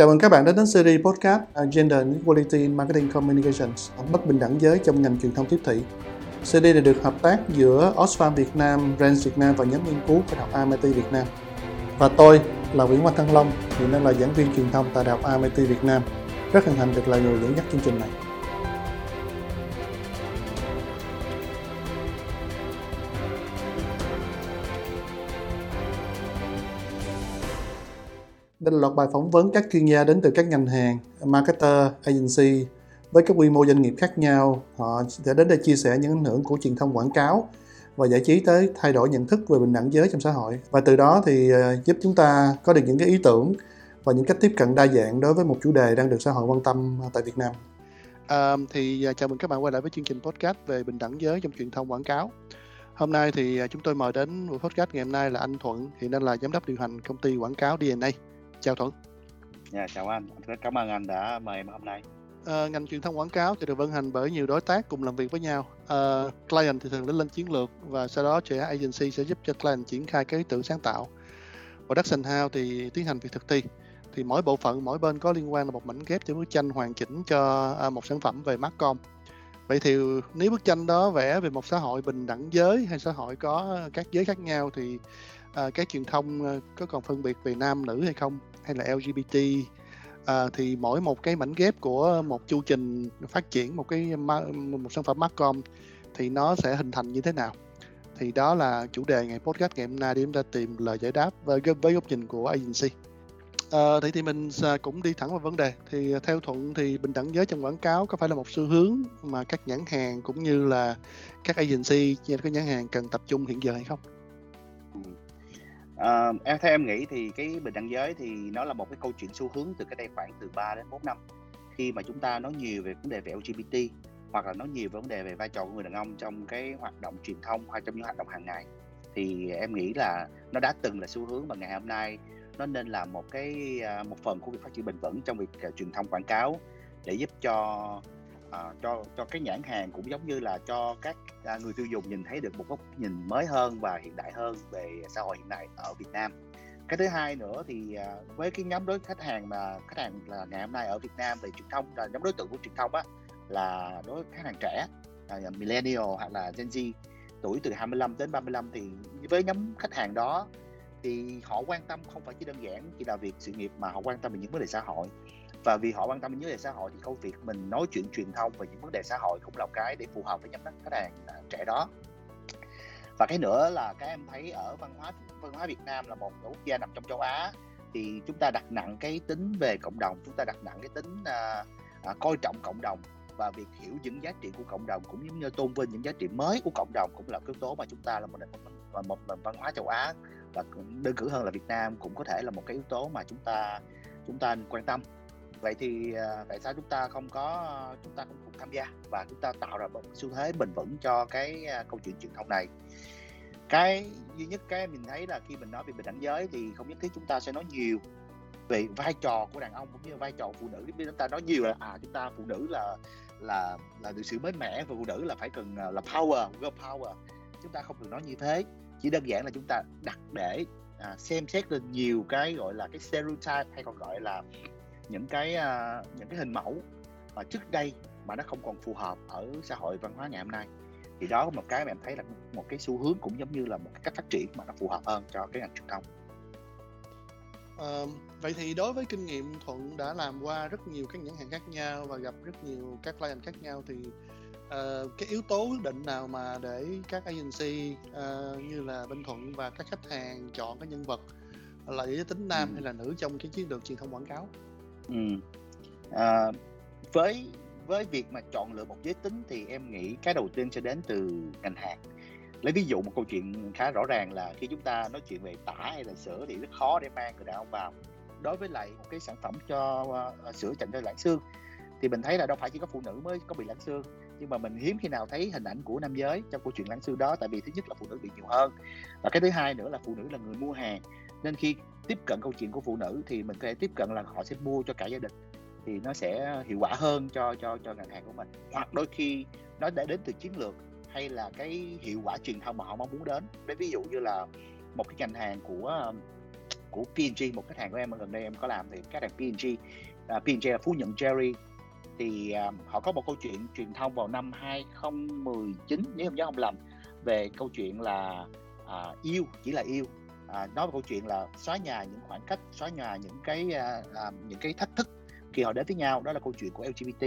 Chào mừng các bạn đến đến series podcast à, Gender Equality in Marketing Communications, bất bình đẳng giới trong ngành truyền thông tiếp thị. Series này được hợp tác giữa Oxfam Việt Nam, Brands Việt Nam và nhóm nghiên cứu của Đại học MIT Việt Nam. Và tôi là Nguyễn Hoàng Thăng Long, hiện đang là giảng viên truyền thông tại Đại học MIT Việt Nam. Rất hân hạnh được là người dẫn dắt chương trình này. Đây là loạt bài phỏng vấn các chuyên gia đến từ các ngành hàng, marketer, agency với các quy mô doanh nghiệp khác nhau. Họ sẽ đến đây chia sẻ những ảnh hưởng của truyền thông quảng cáo và giải trí tới thay đổi nhận thức về bình đẳng giới trong xã hội. Và từ đó thì ờ, giúp chúng ta có được những cái ý tưởng và những cách tiếp cận đa dạng đối với một chủ đề đang được xã hội quan tâm tại Việt Nam. À, thì ờ, chào mừng các bạn quay lại với chương trình podcast về bình đẳng giới trong truyền thông quảng cáo. Hôm nay thì chúng tôi mời đến buổi podcast ngày hôm nay là anh Thuận, hiện đang là giám đốc điều hành công ty quảng cáo DNA. Chào Thuận. Dạ, chào anh. Rất cảm ơn anh đã mời em hôm nay. À, ngành truyền thông quảng cáo thì được vận hành bởi nhiều đối tác cùng làm việc với nhau. À, client thì thường đến lên chiến lược và sau đó trẻ agency sẽ giúp cho client triển khai cái ý tưởng sáng tạo. Production house thì tiến hành việc thực thi. Thì mỗi bộ phận, mỗi bên có liên quan là một mảnh ghép cho bức tranh hoàn chỉnh cho à, một sản phẩm về Marcom. Vậy thì nếu bức tranh đó vẽ về một xã hội bình đẳng giới hay xã hội có các giới khác nhau thì à, các truyền thông có còn phân biệt về nam nữ hay không hay là LGBT à, thì mỗi một cái mảnh ghép của một chu trình phát triển một cái một sản phẩm Marcom thì nó sẽ hình thành như thế nào? Thì đó là chủ đề ngày podcast ngày hôm nay để chúng ta tìm lời giải đáp với, với góc nhìn của agency. À, thì thì mình cũng đi thẳng vào vấn đề. Thì theo thuận thì bình đẳng giới trong quảng cáo có phải là một xu hướng mà các nhãn hàng cũng như là các agency các nhãn hàng cần tập trung hiện giờ hay không? Ừ. Ờ, em theo em nghĩ thì cái bình đẳng giới thì nó là một cái câu chuyện xu hướng từ cái đây khoảng từ 3 đến 4 năm. Khi mà chúng ta nói nhiều về vấn đề về LGBT hoặc là nói nhiều về vấn đề về vai trò của người đàn ông trong cái hoạt động truyền thông hay trong những hoạt động hàng ngày thì em nghĩ là nó đã từng là xu hướng và ngày hôm nay nó nên là một cái à, một phần của việc phát triển bền vững trong việc à, truyền thông quảng cáo để giúp cho uh, cho cho cái nhãn hàng cũng giống như là cho các uh, người tiêu dùng nhìn thấy được một góc nhìn mới hơn và hiện đại hơn về xã hội hiện nay ở Việt Nam. Cái thứ hai nữa thì uh, với cái nhóm đối khách hàng mà khách hàng là ngày hôm nay ở Việt Nam về truyền thông là nhóm đối tượng của truyền thông á là đối khách hàng trẻ là millennial hoặc là Gen Z tuổi từ 25 đến 35 thì với nhóm khách hàng đó thì họ quan tâm không phải chỉ đơn giản chỉ là việc sự nghiệp mà họ quan tâm về những vấn đề xã hội và vì họ quan tâm đến vấn đề xã hội thì câu việc mình nói chuyện truyền thông về những vấn đề xã hội cũng là một cái để phù hợp với nhóm khách hàng à, trẻ đó. Và cái nữa là cái em thấy ở văn hóa văn hóa Việt Nam là một quốc gia nằm trong châu Á thì chúng ta đặt nặng cái tính về cộng đồng chúng ta đặt nặng cái tính à, à, coi trọng cộng đồng và việc hiểu những giá trị của cộng đồng cũng giống như tôn vinh những giá trị mới của cộng đồng cũng là yếu tố mà chúng ta là một nền một, một nền văn hóa châu Á. Và đơn cử hơn là Việt Nam cũng có thể là một cái yếu tố mà chúng ta chúng ta quan tâm vậy thì à, tại sao chúng ta không có chúng ta không cùng tham gia và chúng ta tạo ra một xu thế bền vững cho cái à, câu chuyện truyền thông này? Cái duy nhất cái mình thấy là khi mình nói về bình đẳng giới thì không nhất thiết chúng ta sẽ nói nhiều về vai trò của đàn ông cũng như vai trò phụ nữ. Khi chúng ta nói nhiều là à chúng ta phụ nữ là là là được sự mới mẻ và phụ nữ là phải cần à, là power girl power. Chúng ta không được nói như thế chỉ đơn giản là chúng ta đặt để à, xem xét lên nhiều cái gọi là cái stereotype hay còn gọi là những cái uh, những cái hình mẫu mà trước đây mà nó không còn phù hợp ở xã hội văn hóa ngày hôm nay. Thì đó là một cái mà em thấy là một cái xu hướng cũng giống như là một cái cách phát triển mà nó phù hợp hơn cho cái ngành truyền thông. À, vậy thì đối với kinh nghiệm thuận đã làm qua rất nhiều các nhãn hàng khác nhau và gặp rất nhiều các client khác nhau thì uh, cái yếu tố quyết định nào mà để các agency uh, như là bên thuận và các khách hàng chọn cái nhân vật là giới tính nam ừ. hay là nữ trong cái chiến lược truyền thông quảng cáo Ừ. À, với với việc mà chọn lựa một giới tính thì em nghĩ cái đầu tiên sẽ đến từ ngành hàng. Lấy ví dụ một câu chuyện khá rõ ràng là khi chúng ta nói chuyện về tả hay là sữa thì rất khó để mang người đàn ông vào. Đối với lại một cái sản phẩm cho uh, sữa dành cho lãng xương thì mình thấy là đâu phải chỉ có phụ nữ mới có bị lãng xương. Nhưng mà mình hiếm khi nào thấy hình ảnh của nam giới trong câu chuyện lãng xương đó tại vì thứ nhất là phụ nữ bị nhiều hơn và cái thứ hai nữa là phụ nữ là người mua hàng nên khi tiếp cận câu chuyện của phụ nữ thì mình có thể tiếp cận là họ sẽ mua cho cả gia đình thì nó sẽ hiệu quả hơn cho cho cho ngành hàng của mình. Hoặc đôi khi nó đã đến từ chiến lược hay là cái hiệu quả truyền thông mà họ mong muốn đến. Đấy ví dụ như là một cái ngành hàng của của P&G một khách hàng của em gần đây em có làm thì khách hàng P&G uh, P&G là phú nhuận Jerry thì uh, họ có một câu chuyện truyền thông vào năm 2019 nếu không nhớ không lầm về câu chuyện là uh, yêu chỉ là yêu à, nói về câu chuyện là xóa nhà những khoảng cách xóa nhà những cái à, à, những cái thách thức khi họ đến với nhau đó là câu chuyện của LGBT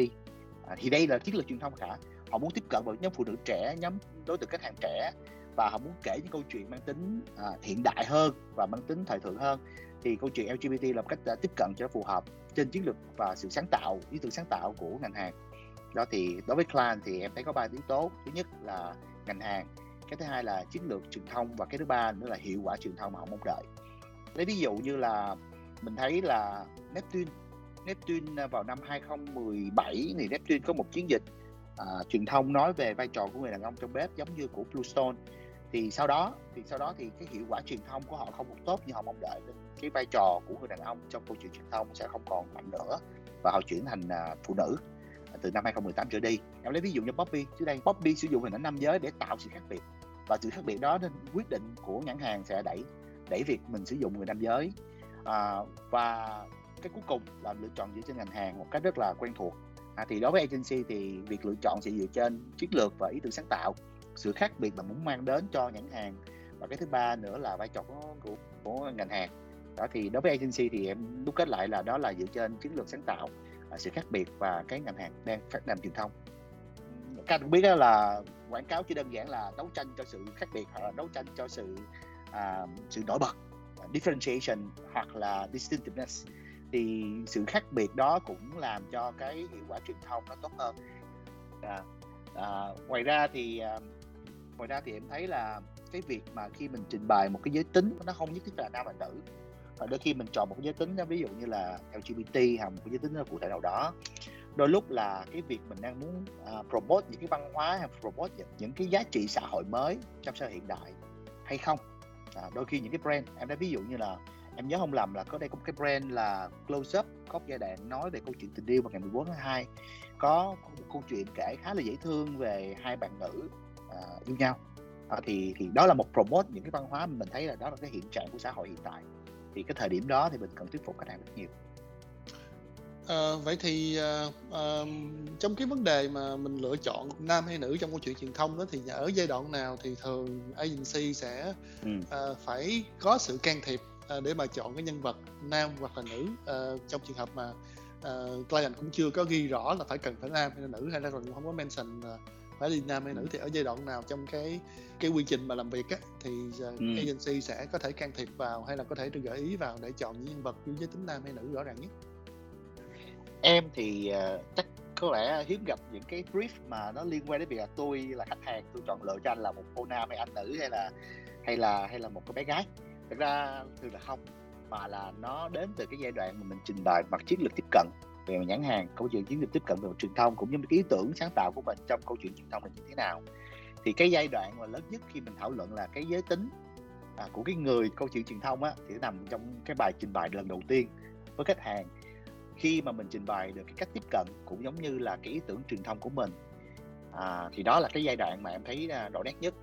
à, thì đây là chiến lược truyền thông cả. Họ muốn tiếp cận vào nhóm phụ nữ trẻ nhóm đối tượng khách hàng trẻ và họ muốn kể những câu chuyện mang tính à, hiện đại hơn và mang tính thời thượng hơn. Thì câu chuyện LGBT là một cách à, tiếp cận cho phù hợp trên chiến lược và sự sáng tạo ý tưởng sáng tạo của ngành hàng. Đó thì đối với client thì em thấy có ba yếu tố. Thứ nhất là ngành hàng cái thứ hai là chiến lược truyền thông và cái thứ ba nữa là hiệu quả truyền thông mà họ mong đợi. Lấy ví dụ như là mình thấy là Neptune Neptune à, vào năm 2017 thì Neptune có một chiến dịch à, truyền thông nói về vai trò của người đàn ông trong bếp giống như của Bluestone. Thì sau đó thì sau đó thì cái hiệu quả truyền thông của họ không được tốt như họ mong đợi nên cái vai trò của người đàn ông trong câu chuyện truyền thông sẽ không còn mạnh nữa và họ chuyển thành à, phụ nữ từ năm 2018 trở đi. Em lấy ví dụ như Bobby trước đây Bobby sử dụng hình ảnh nam giới để tạo sự khác biệt. Và sự khác biệt đó nên quyết định của nhãn hàng sẽ đẩy đẩy việc mình sử dụng người nam giới. À, và cái cuối cùng là lựa chọn dựa trên ngành hàng một cách rất là quen thuộc. À, thì đối với agency thì việc lựa chọn sẽ dựa trên chiến lược và ý tưởng sáng tạo. Sự khác biệt mà muốn mang đến cho nhãn hàng. Và cái thứ ba nữa là vai trò của, của, của ngành hàng. Đó thì đối với agency thì em đúc kết lại là đó là dựa trên chiến lược sáng tạo sự khác biệt và cái ngành hàng đang phát làm truyền thông. Các bạn biết đó là quảng cáo chỉ đơn giản là đấu tranh cho sự khác biệt hoặc là đấu tranh cho sự à, sự nổi bật differentiation hoặc là distinctiveness. Thì sự khác biệt đó cũng làm cho cái hiệu quả truyền thông nó tốt hơn. À, à, ngoài ra thì à, ngoài ra thì em thấy là cái việc mà khi mình trình bày một cái giới tính nó không nhất thiết là nam và nữ và đôi khi mình chọn một cái giới tính ví dụ như là LGBT hoặc một cái giới tính cụ thể nào đó. Đôi lúc là cái việc mình đang muốn uh, promote những cái văn hóa hay promote những, những cái giá trị xã hội mới trong xã hội hiện đại hay không? À, đôi khi những cái brand em đã ví dụ như là em nhớ không lầm là có đây có một cái brand là close up có giai đoạn nói về câu chuyện tình yêu vào ngày 14 tháng 2 có, một câu chuyện kể khá là dễ thương về hai bạn nữ uh, yêu nhau. À, thì thì đó là một promote những cái văn hóa mình thấy là đó là cái hiện trạng của xã hội hiện tại thì cái thời điểm đó thì mình cần thuyết phục khách hàng rất nhiều À, vậy thì à, à, trong cái vấn đề mà mình lựa chọn nam hay nữ trong câu chuyện truyền thông đó thì ở giai đoạn nào thì thường agency sẽ ừ. à, phải có sự can thiệp à, để mà chọn cái nhân vật nam hoặc là nữ à, trong trường hợp mà à, client cũng chưa có ghi rõ là phải cần phải nam hay là nữ hay là còn không có mention phải đi nam hay nữ thì ở giai đoạn nào trong cái cái quy trình mà làm việc á thì uh, ừ. agency sẽ có thể can thiệp vào hay là có thể được gợi ý vào để chọn những nhân vật với giới tính nam hay nữ rõ ràng nhất? Em thì uh, chắc có lẽ hiếm gặp những cái brief mà nó liên quan đến việc là tôi là khách hàng tôi chọn lựa cho anh là một cô nam hay anh nữ hay là hay là hay là một cái bé gái. Thực ra thường là không mà là nó đến từ cái giai đoạn mà mình trình bày mặt chiến lược tiếp cận về nhãn hàng câu chuyện chiến lược tiếp cận về mặt truyền thông cũng như cái ý tưởng sáng tạo của mình trong câu chuyện truyền thông là như thế nào. Thì cái giai đoạn mà lớn nhất khi mình thảo luận là cái giới tính à, của cái người câu chuyện truyền thông á thì nằm trong cái bài trình bày lần đầu tiên với khách hàng. Khi mà mình trình bày được cái cách tiếp cận cũng giống như là cái ý tưởng truyền thông của mình. À, thì đó là cái giai đoạn mà em thấy à, rõ nét nhất.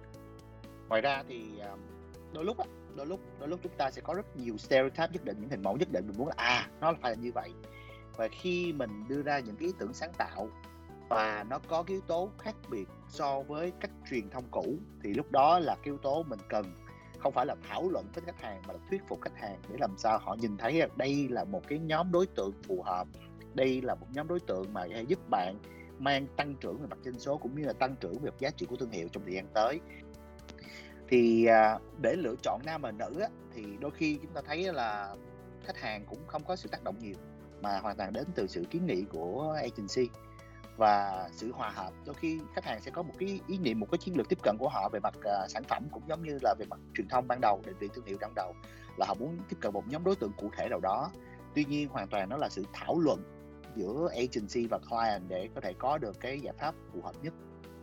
Ngoài ra thì à, đôi lúc á đôi lúc đôi lúc chúng ta sẽ có rất nhiều stereotype nhất định những hình mẫu nhất định. Mình muốn là à nó phải là như vậy và khi mình đưa ra những cái ý tưởng sáng tạo và nó có cái yếu tố khác biệt so với cách truyền thông cũ, thì lúc đó là cái yếu tố mình cần không phải là thảo luận với khách hàng mà là thuyết phục khách hàng để làm sao họ nhìn thấy rằng đây là một cái nhóm đối tượng phù hợp, đây là một nhóm đối tượng mà sẽ giúp bạn mang tăng trưởng về mặt doanh số cũng như là tăng trưởng về giá trị của thương hiệu trong thời gian tới. Thì à, để lựa chọn nam và nữ thì đôi khi chúng ta thấy là khách hàng cũng không có sự tác động nhiều mà hoàn toàn đến từ sự kiến nghị của agency. Và sự hòa hợp đôi khi khách hàng sẽ có một cái ý niệm một cái chiến lược tiếp cận của họ về mặt uh, sản phẩm cũng giống như là về mặt truyền thông ban đầu định vị thương hiệu ban đầu là họ muốn tiếp cận một nhóm đối tượng cụ thể nào đó. Tuy nhiên hoàn toàn nó là sự thảo luận giữa agency và client để có thể có được cái giải pháp phù hợp nhất.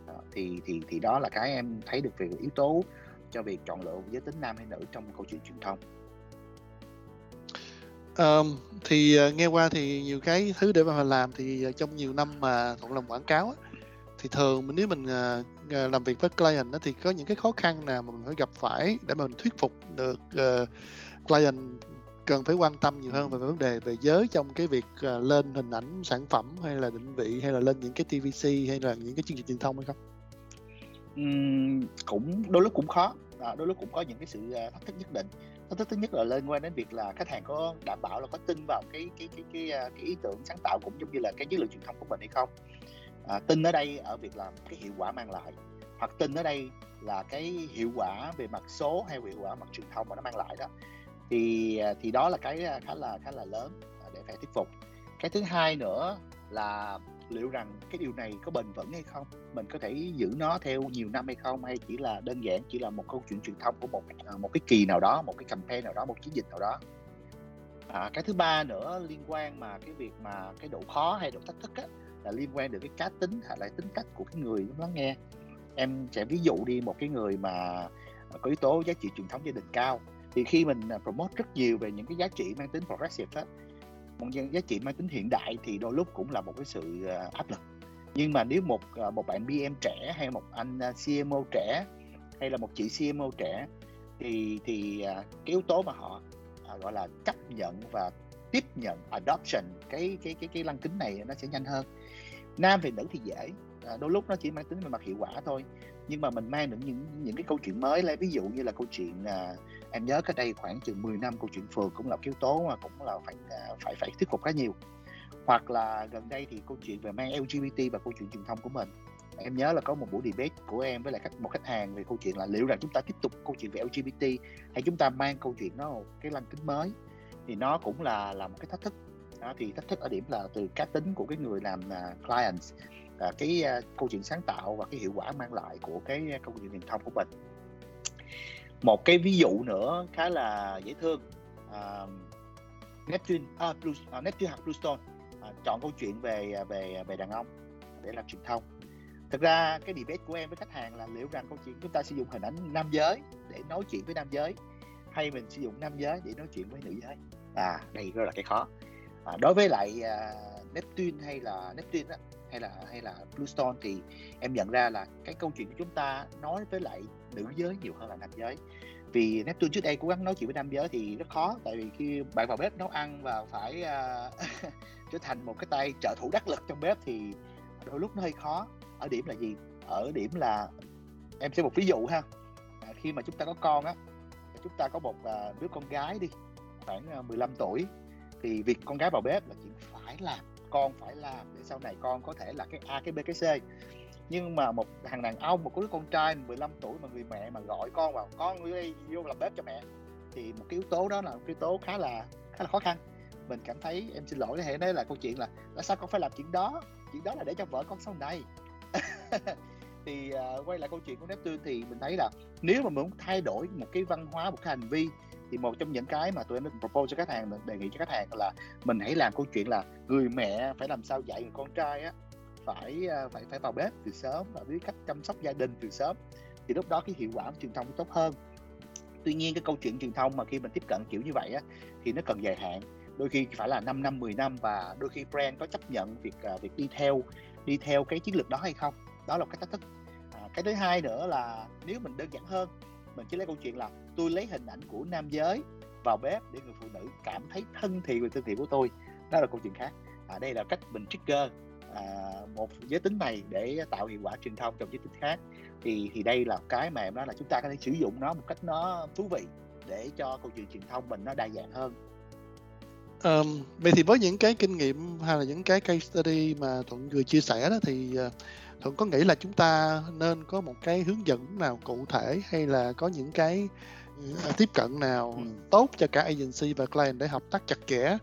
Đó, thì thì thì đó là cái em thấy được về yếu tố cho việc chọn lựa giới tính nam hay nữ trong câu chuyện truyền thông um, thì, uh, nghe qua thì nhiều cái thứ để mà làm thì, uh, trong nhiều năm mà Thuận làm quảng cáo á, thì thường mình nếu mình, uh, làm việc với client á, thì có những cái khó khăn nào mà mình phải gặp phải để mà mình thuyết phục được, uh, client cần phải quan tâm nhiều hơn về vấn đề về giới trong cái việc uh, lên hình ảnh sản phẩm hay là định vị hay là lên những cái TVC hay là những cái chương trình truyền thông hay không? Uhm, cũng đôi lúc cũng khó, à, đôi lúc cũng có những cái sự uh, thách thức nhất định. Thách thức thứ nhất là liên quan đến việc là khách hàng có đảm bảo là có tin vào cái cái cái cái, à, cái ý tưởng sáng tạo cũng giống như là cái chiến lược truyền thông của mình hay không. À, tin ở đây ở việc làm cái hiệu quả mang lại hoặc tin ở đây là cái hiệu quả về mặt số hay hiệu quả mặt truyền thông mà nó mang lại đó thì à, thì đó là cái à, khá là khá là lớn để phải thuyết phục cái thứ hai nữa là liệu rằng cái điều này có bền vững hay không? Mình có thể giữ nó theo nhiều năm hay không? Hay chỉ là đơn giản chỉ là một câu chuyện truyền thông của một ờ, một cái kỳ nào đó một cái campaign nào đó một chiến dịch nào đó? À, cái thứ ba nữa liên quan mà cái việc mà cái độ khó hay độ thách thức á, là liên quan đến cái cá tính hay là tính cách của cái người lắng nghe. Em sẽ ví dụ đi một cái người mà có yếu tố giá trị truyền thống gia đình cao. Thì khi mình à, promote rất nhiều về những cái giá trị mang tính progressive đó, một giá trị mang tính hiện đại thì đôi lúc cũng là một cái sự ờ, áp lực. Nhưng mà nếu một ờ, một bạn BM trẻ hay một anh ờ, CMO trẻ hay là một chị CMO trẻ thì thì cái yếu tố mà họ gọi là chấp nhận và tiếp nhận adoption cái cái cái cái lăng kính này nó sẽ nhanh hơn. Nam thì nữ thì dễ à, đôi lúc nó chỉ mang tính về mặt hiệu quả thôi. Nhưng mà mình mang được những những cái câu chuyện mới lên ví dụ như là câu chuyện à, em nhớ cách đây khoảng chừng 10 năm câu chuyện phường cũng là một yếu tố mà cũng là phải à, phải phải thuyết phục khá nhiều. Hoặc là gần đây thì câu chuyện về mang LGBT và câu chuyện truyền thông của mình. Em nhớ là có một buổi debate của em với lại khách một khách hàng về câu chuyện là liệu rằng chúng ta tiếp tục câu chuyện về LGBT hay chúng ta mang câu chuyện nó cái lăng kính mới. Thì nó cũng là là một cái thách thức. Đó, thì thách thức ở điểm là từ cá tính của cái người làm uh, clients uh, cái uh, câu chuyện sáng tạo và cái hiệu quả mang lại của cái câu chuyện truyền thông của mình một cái ví dụ nữa khá là dễ thương. À, Neptune à, Blue, à, Neptune hoặc Bluestone à, chọn câu chuyện về à, về à, về đàn ông để làm truyền thông. Thực ra cái debate của em với khách hàng là liệu rằng câu chuyện chúng ta sử dụng hình ảnh nam giới để nói chuyện với nam giới hay mình sử dụng nam giới để nói chuyện với nữ giới? À đây rất là cái khó. À, đối với lại à, Neptune hay là Neptune á, hay là hay là Bluestone thì em nhận ra là cái câu chuyện của chúng ta nói với lại nữ giới nhiều hơn là nam giới. Vì Neptune trước đây cố gắng nói chuyện với nam giới thì rất khó tại vì khi bạn vào bếp nấu ăn và phải uh, trở thành một cái tay trợ thủ đắc lực trong bếp thì đôi lúc nó hơi khó. Ở điểm là gì? Ở điểm là em sẽ một ví dụ ha. À, khi mà chúng ta có con á chúng ta có một uh, đứa con gái đi khoảng à, uh, 15 tuổi thì việc con gái vào bếp là chuyện phải làm con phải làm để sau này con có thể là cái A cái B cái C. Nhưng mà một thằng đàn ông một đứa con trai 15 tuổi mà người mẹ mà gọi con vào con đi vô làm bếp cho mẹ. Thì một cái yếu tố đó là một cái yếu tố khá là khá là khó khăn. Mình cảm thấy em xin lỗi hệ đấy là câu chuyện là tại sao con phải làm chuyện đó? Chuyện đó là để cho vợ con sau này. Thì uh, quay lại câu chuyện của Neptune thì mình thấy là nếu mà muốn thay đổi một cái văn hóa một cái hành vi thì một trong những cái mà tụi em propose cho khách hàng đề nghị cho khách hàng là mình hãy làm câu chuyện là người mẹ phải làm sao dạy người con trai á phải ờ, phải phải vào bếp từ sớm và biết cách chăm sóc gia đình từ sớm. Thì lúc đó cái hiệu quả truyền thông tốt hơn. Tuy nhiên cái câu chuyện truyền thông mà khi mình tiếp cận kiểu như vậy á thì nó cần dài hạn. Đôi khi phải là 5 năm 10 năm và đôi khi brand có chấp nhận việc ờ, việc đi theo đi theo cái chiến lược đó hay không. Đó là cái thách thức. À, cái thứ hai nữa là nếu mình đơn giản hơn mình chỉ lấy câu chuyện là tôi lấy hình ảnh của nam giới vào bếp để người phụ nữ cảm thấy thân thiện về thương thiện của tôi. Đó là câu chuyện khác. À, đây là cách mình trigger à, một giới tính này để tạo hiệu quả truyền thông trong giới tính khác. Thì thì đây là cái mà em nói là chúng ta có thể sử dụng nó một cách nó thú vị để cho câu chuyện truyền thông mình nó đa dạng hơn. Um, vậy thì với những cái kinh nghiệm hay là những cái case study mà thuận vừa chia sẻ đó thì uh, thuận có nghĩ là chúng ta nên có một cái hướng dẫn nào cụ thể hay là có những cái tiếp cận nào ừ. tốt cho cả agency và client để hợp tác chặt chẽ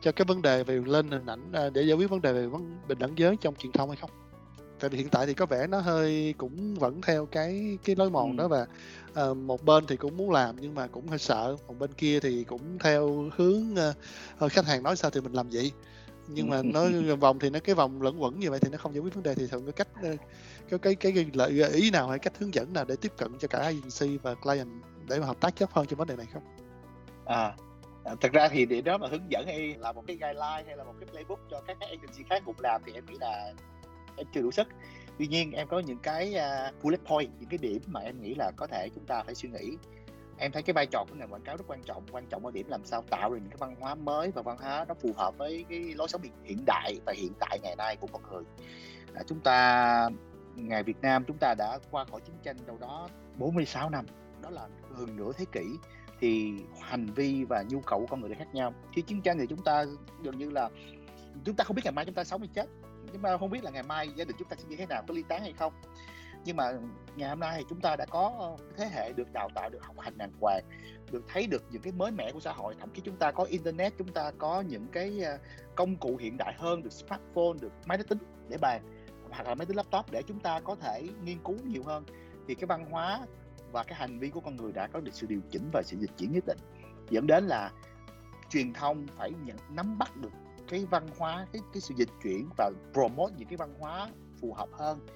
cho cái vấn đề về lên hình ảnh à, để giải quyết vấn đề về vấn bình đẳng giới trong truyền thông hay không tại vì hiện tại thì có vẻ nó hơi cũng vẫn theo cái cái lối mòn ừ. đó và uh, một bên thì cũng muốn làm nhưng mà cũng hơi sợ một bên kia thì cũng theo hướng uh, khách hàng nói sao thì mình làm vậy nhưng mà nói vòng thì nó cái vòng lẫn quẩn như vậy thì nó không giải quyết vấn đề thì thường có cách cái cái, cái lợi ý nào hay cách hướng dẫn nào để tiếp cận cho cả agency và client để mà hợp tác chấp hơn trong vấn đề này không? À, à thật ra thì để đó mà hướng dẫn hay là một cái guideline hay là một cái playbook cho các cái agency khác cùng làm thì em nghĩ là em chưa đủ sức. Tuy nhiên em có những cái uh, bullet point những cái điểm mà em nghĩ là có thể chúng ta phải suy nghĩ. Em thấy cái vai trò của ngành quảng cáo rất quan trọng quan trọng ở điểm làm sao tạo ra những cái văn hóa mới và văn hóa nó phù hợp với cái lối sống hiện đại và hiện tại ngày nay của con người. À, chúng ta ngày Việt Nam chúng ta đã qua khỏi chiến tranh đâu đó 46 năm đó là gần nửa thế kỷ, thì hành vi và nhu cầu của con người đã khác nhau. Khi chiến tranh thì chúng ta gần như là, chúng ta không biết ngày mai chúng ta sống hay chết. Chúng ta không biết là ngày mai gia đình chúng ta sẽ như thế nào, có ly tán hay không. Nhưng mà ngày hôm nay thì chúng ta đã có thế hệ được đào tạo, được học hành đàng hoàng, được thấy được những cái mới mẻ của xã hội. Thậm chí chúng ta có internet, chúng ta có những cái à, công cụ hiện đại hơn, được smartphone, được máy tính để bàn, hoặc là máy tính laptop để chúng ta có thể nghiên cứu nhiều hơn. Thì cái văn hóa và cái hành vi của con người đã có được sự điều chỉnh và sự dịch chuyển nhất định. Dẫn đến là truyền thông phải nhận, nắm bắt được cái văn hóa, cái cái sự dịch chuyển và promote những cái văn hóa phù hợp hơn,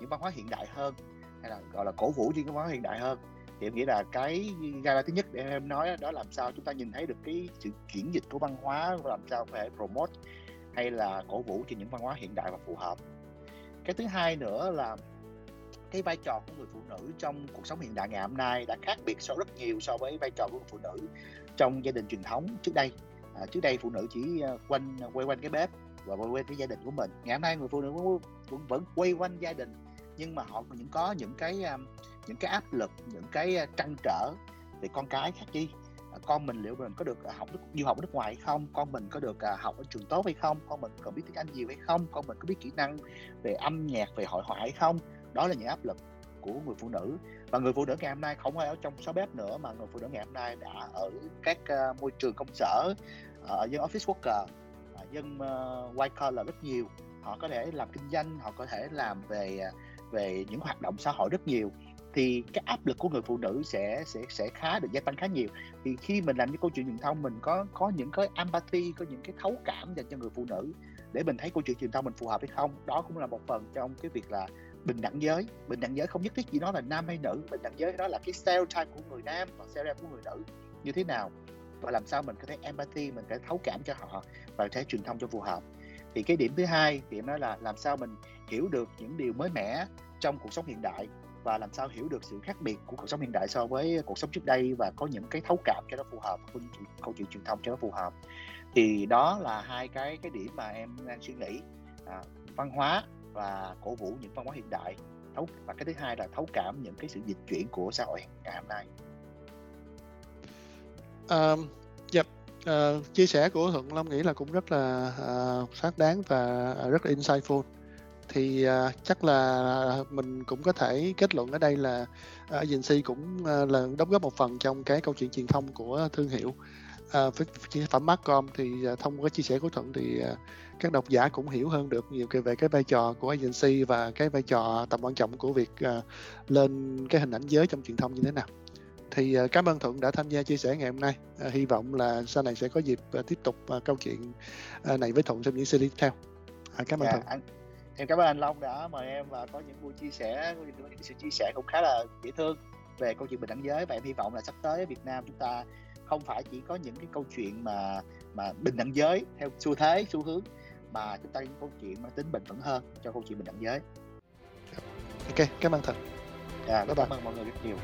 những văn hóa hiện đại hơn, hay là gọi là cổ vũ những cái văn hóa hiện đại hơn. Thì em nghĩ là cái gala thứ nhất để em nói đó làm sao chúng ta nhìn thấy được cái sự chuyển dịch của văn hóa, làm sao phải promote hay là cổ vũ cho những văn hóa hiện đại và phù hợp. Cái thứ hai nữa là cái vai trò của người phụ nữ trong cuộc sống hiện đại ngày hôm nay đã khác biệt so rất nhiều so với vai trò của người phụ nữ trong gia đình truyền thống trước đây. À, trước đây phụ nữ chỉ à, quanh à, quay quanh cái bếp và quay quanh cái gia đình của mình. Ngày hôm nay người phụ nữ vẫn, vẫn quay quanh gia đình nhưng mà họ cũng có những cái à, những cái áp lực những cái trăn trở về con cái khác chi con mình liệu mình có được học được du học ở nước ngoài hay không? Con mình có được học ở trường tốt hay không? Con mình có biết tiếng anh nhiều hay không? Con mình có biết kỹ năng về âm nhạc về hội họa hay không? Đó là những áp lực của người phụ nữ. Và người phụ nữ ngày hôm nay không phải ở trong sáu bếp nữa mà người phụ nữ ngày hôm nay đã ở các uh, môi trường công sở ờ, ở dân office worker uh, dân uh, white collar rất nhiều. Họ có thể làm kinh doanh họ có thể làm về về những hoạt động xã hội rất nhiều. Thì cái áp lực của người phụ nữ sẽ sẽ sẽ khá được gia tăng khá nhiều. Thì khi mình làm những câu chuyện truyền thông mình có có những cái empathy có những cái thấu cảm dành cho người phụ nữ để mình thấy câu chuyện truyền thông mình phù hợp hay không đó cũng là một phần trong cái việc là bình đẳng giới. Bình đẳng giới không nhất thiết chỉ nói là nam hay nữ. Bình đẳng giới đó là cái stereotype của người nam và stereotype của người nữ. Như thế nào? Và làm sao mình có thể empathy mình có thể thấu cảm cho họ và thể truyền thông cho phù hợp? Thì cái điểm thứ hai điểm đó là làm sao mình hiểu được những điều mới mẻ trong cuộc sống hiện đại và làm sao hiểu được sự khác biệt của cuộc sống hiện đại so với cuộc sống trước đây và có những cái thấu cảm cho nó phù hợp câu chuyện, câu chuyện truyền thông cho nó phù hợp. Thì đó là hai cái cái điểm mà em đang suy nghĩ. À, văn hóa và cổ vũ những văn hóa hiện đại. Thấu và cái thứ hai là thấu cảm những cái sự dịch chuyển của xã hội ngày hôm nay. Um, yep. uh, chia sẻ của thuận long nghĩ là cũng rất là uh, xác đáng và rất là insightful. Thì uh, chắc là mình cũng có thể kết luận ở đây là uh, agency cũng uh, là đóng góp một phần trong cái câu chuyện truyền thông của thương hiệu. Uh, với phẩm Marcom thì uh, thông qua chia sẻ của thuận thì uh, các độc giả cũng hiểu hơn được nhiều về cái vai trò của agency và cái vai trò tầm quan trọng của việc uh, lên cái hình ảnh giới trong truyền thông như thế nào. Thì uh, cảm ơn thuận đã tham gia chia sẻ ngày hôm nay. Uh, hy vọng là sau này sẽ có dịp uh, tiếp tục uh, câu chuyện uh, này với thuận trong những series tiếp theo. Uh, cảm ơn dạ, thuận. anh, em cảm ơn anh long đã mời em và có những buổi chia sẻ những sự chia sẻ cũng khá là dễ thương về câu chuyện bình đẳng giới và em hy vọng là sắp tới Việt Nam chúng ta không phải chỉ có những cái câu chuyện mà mà bình đẳng giới theo xu thế xu hướng mà chúng ta có câu chuyện mang tính bền vững hơn cho câu chuyện bình đẳng giới. Ok cảm ơn thật dạ, cảm ơn mọi người rất nhiều